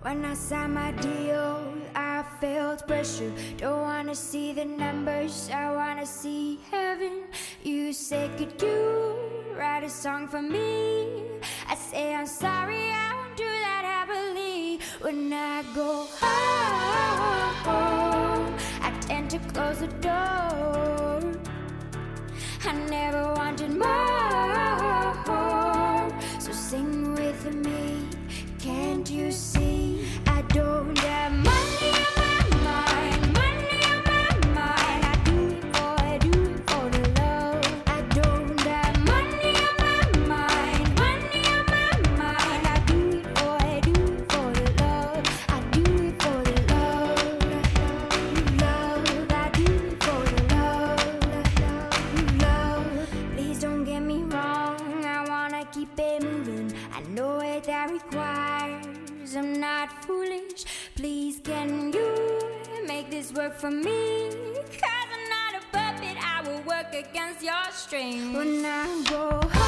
When I signed my deal, I felt pressure. Don't wanna see the numbers, I wanna see heaven. You say, Could you write a song for me? I say, I'm sorry, I won't do that happily. When I go home, I tend to close the door. I never wanted more. So sing with me, can't you? don't for me. Cause I'm not a puppet, I will work against your strings. When I go home.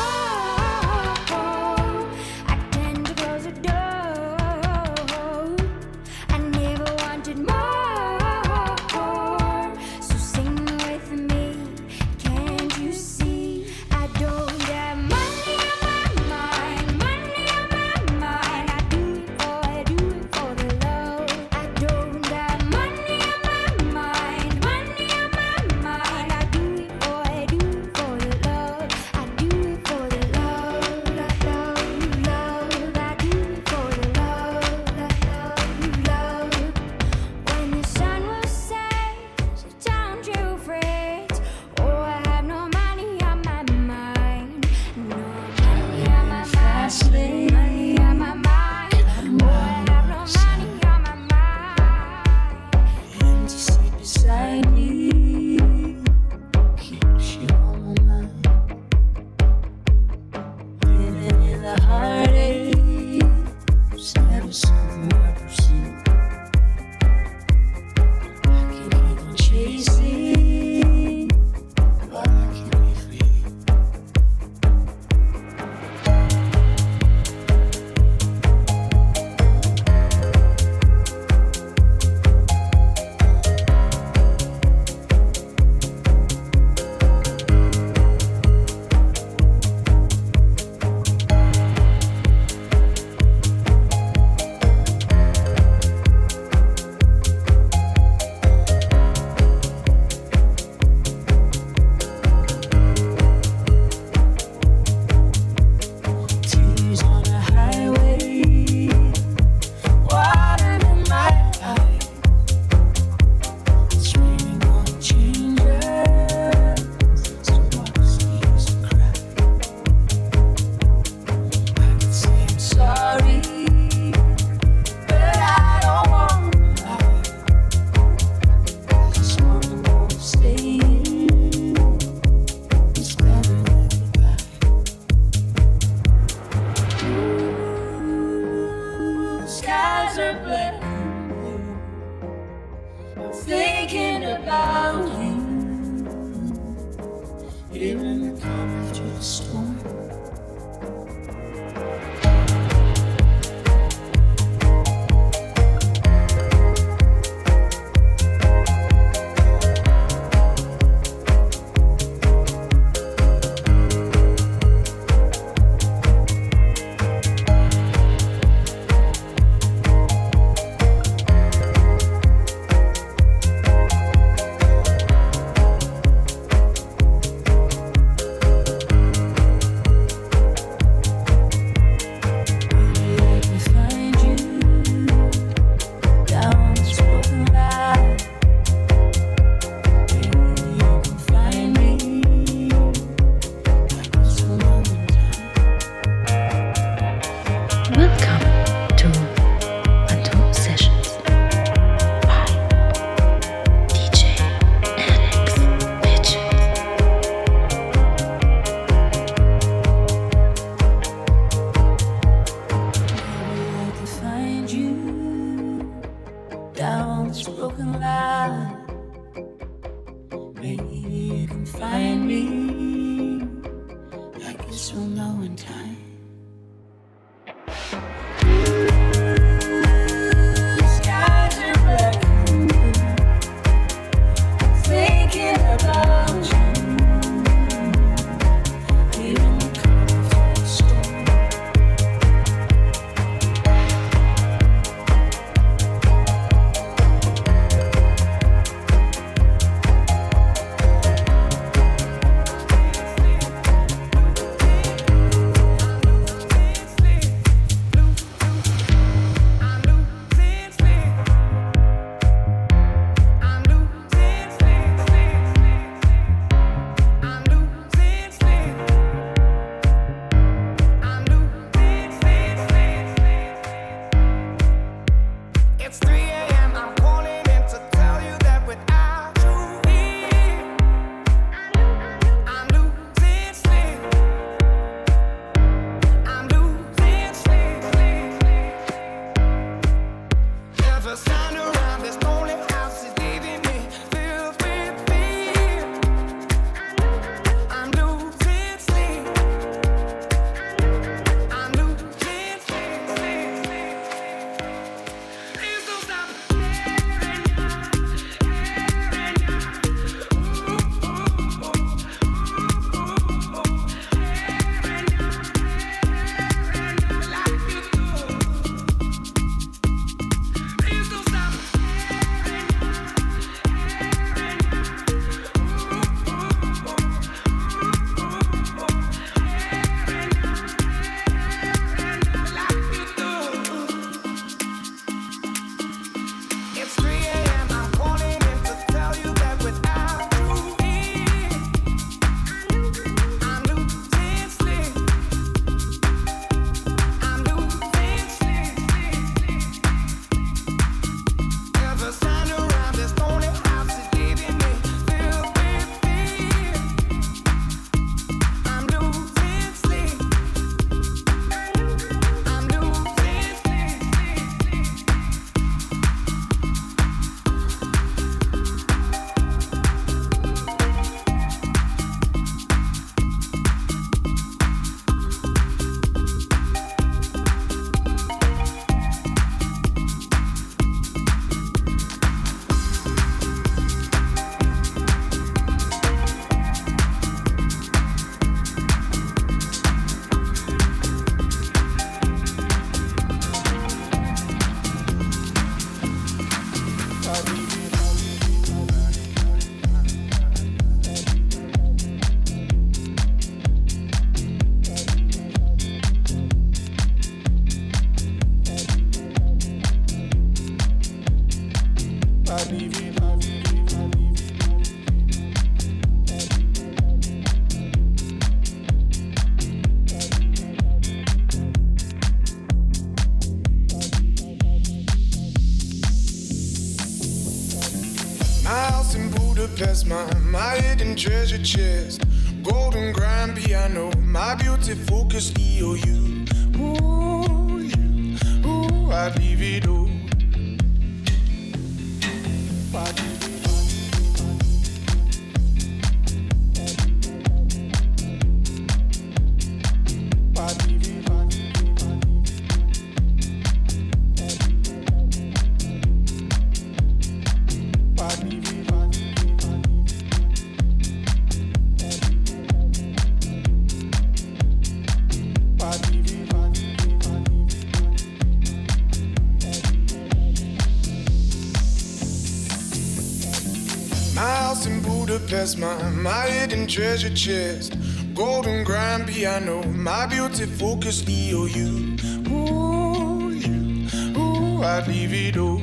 Treasure chest, golden grand piano, my beauty focus EOU. Ooh, you, ooh, I'd leave it all.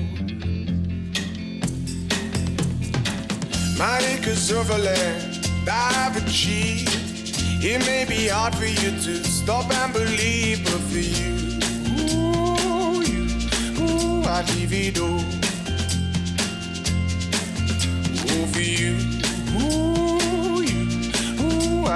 My acres of land I've achieved. It may be hard for you to stop and believe, but for you, ooh, you, ooh, I'd leave it all. Ooh, for you,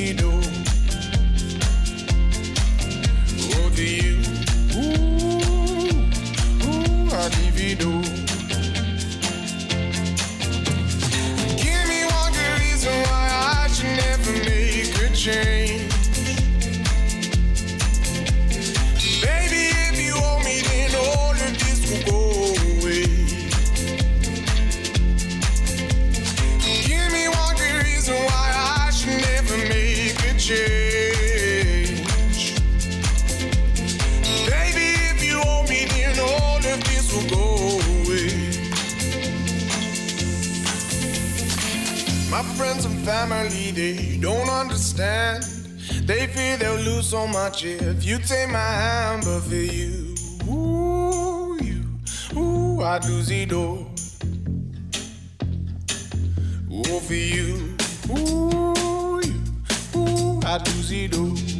I family, they don't understand. They fear they'll lose so much if you take my hand, but for you, ooh, you, Ooh, I'd lose it all. Oh, for you. Ooh, you. Ooh, I'd lose it all.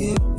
from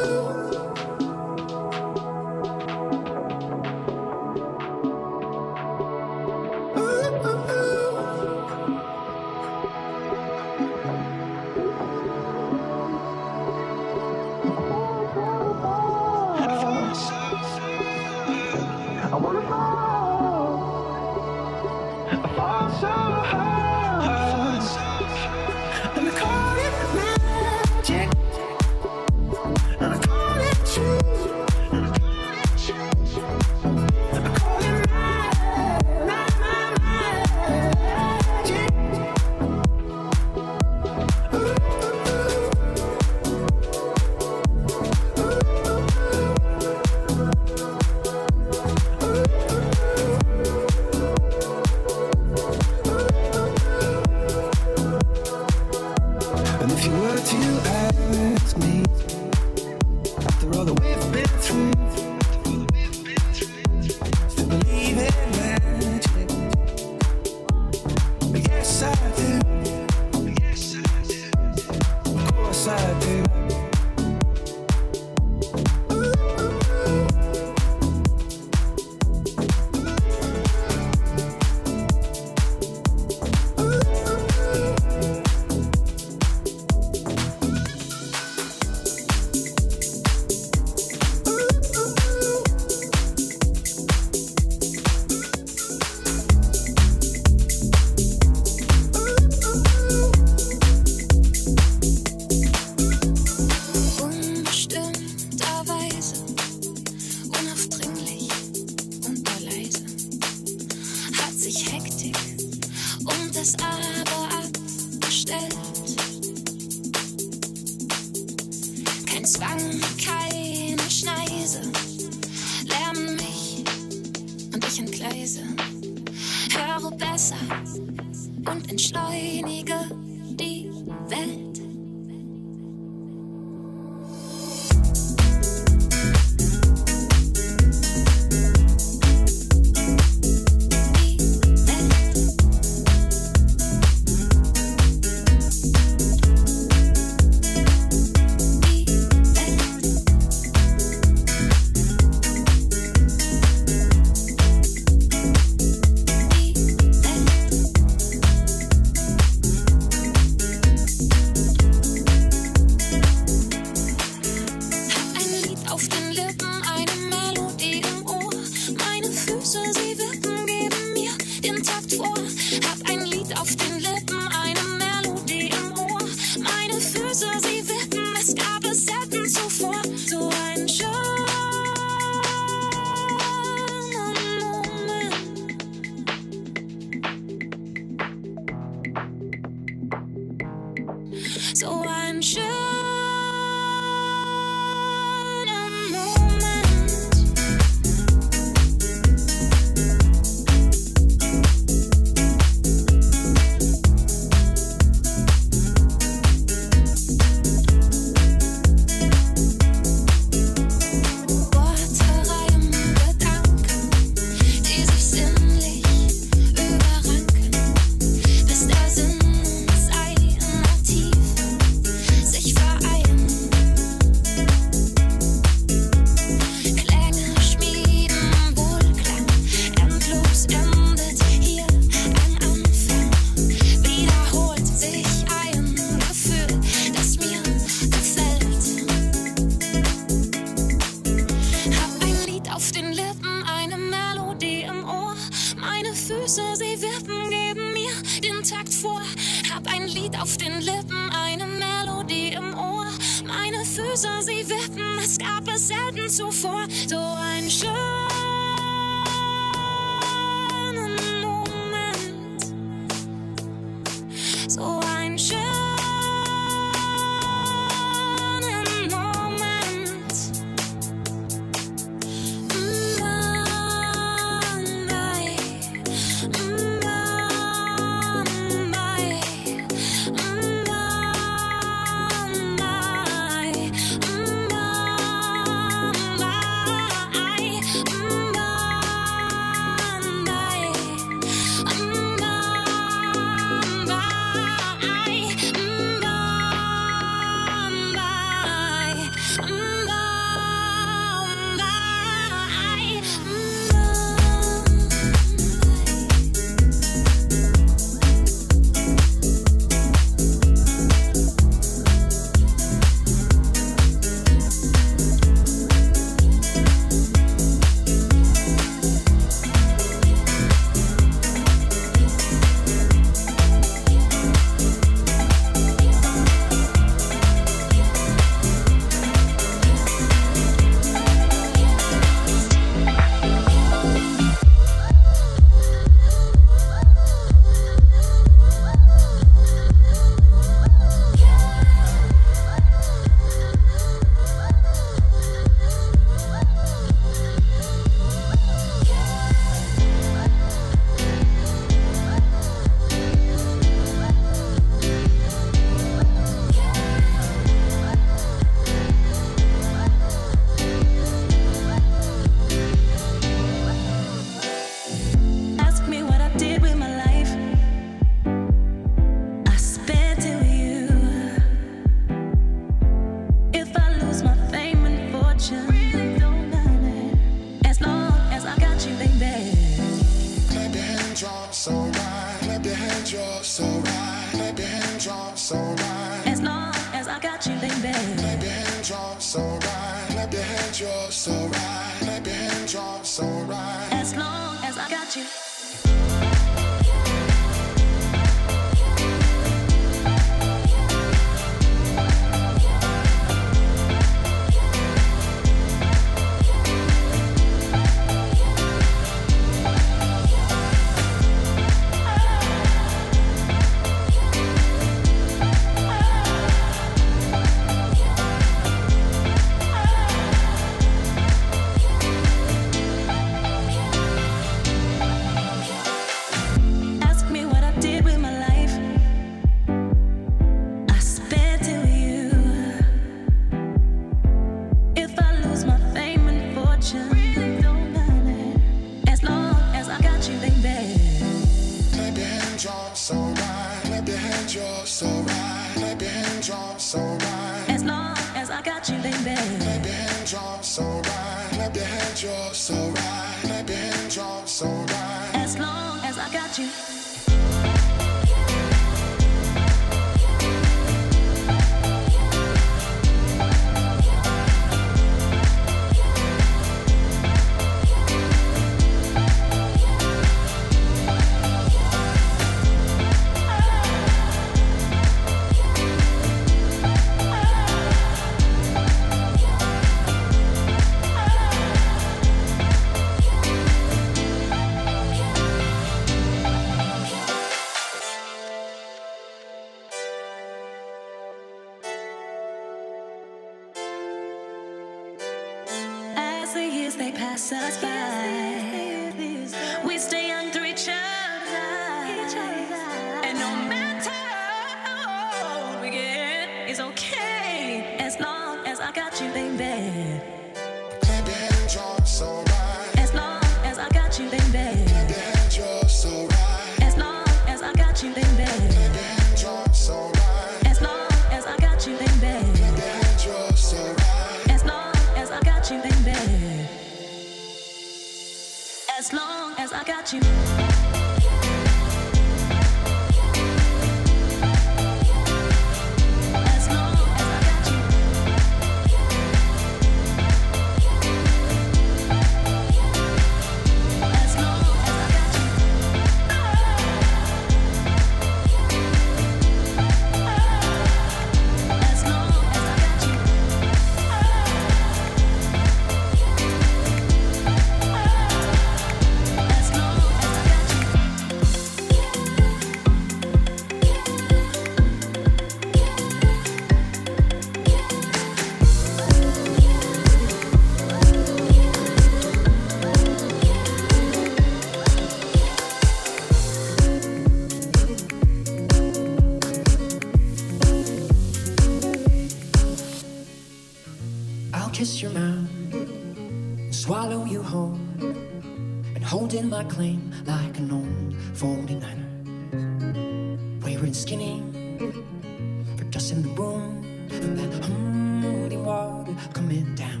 coming down.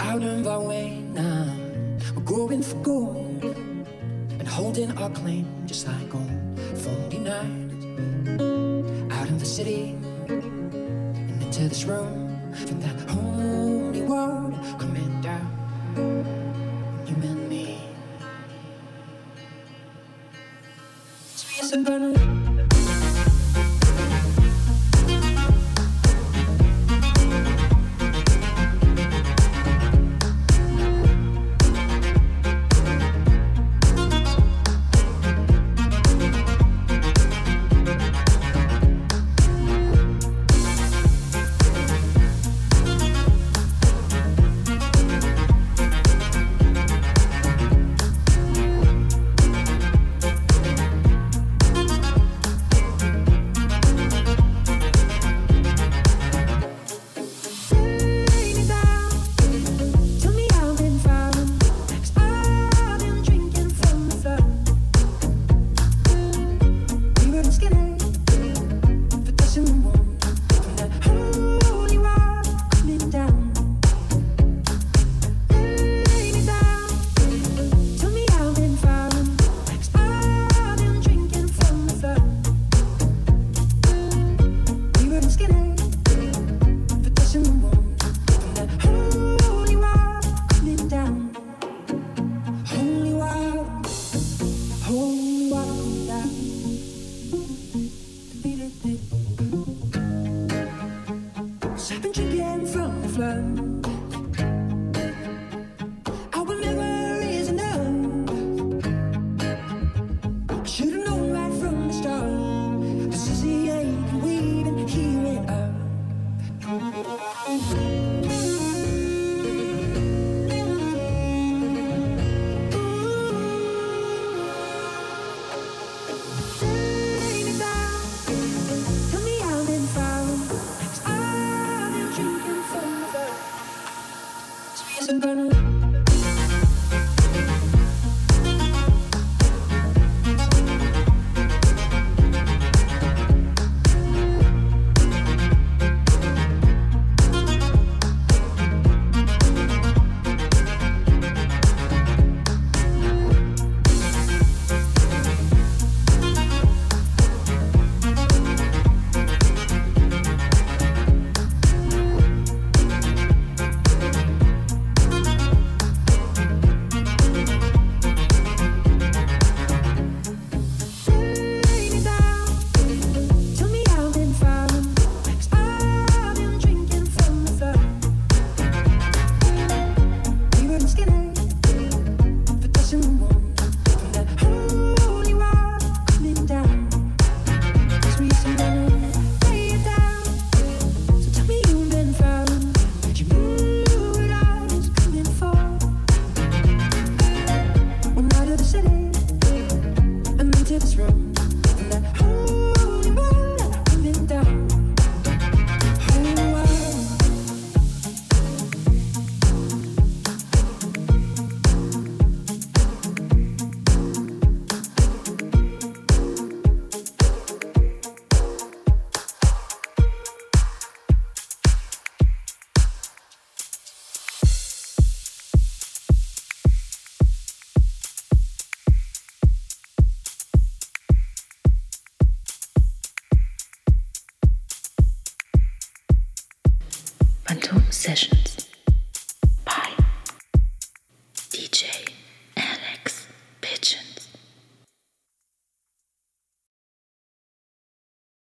Out of our way now, we're going for gold and holding our claim just like gold.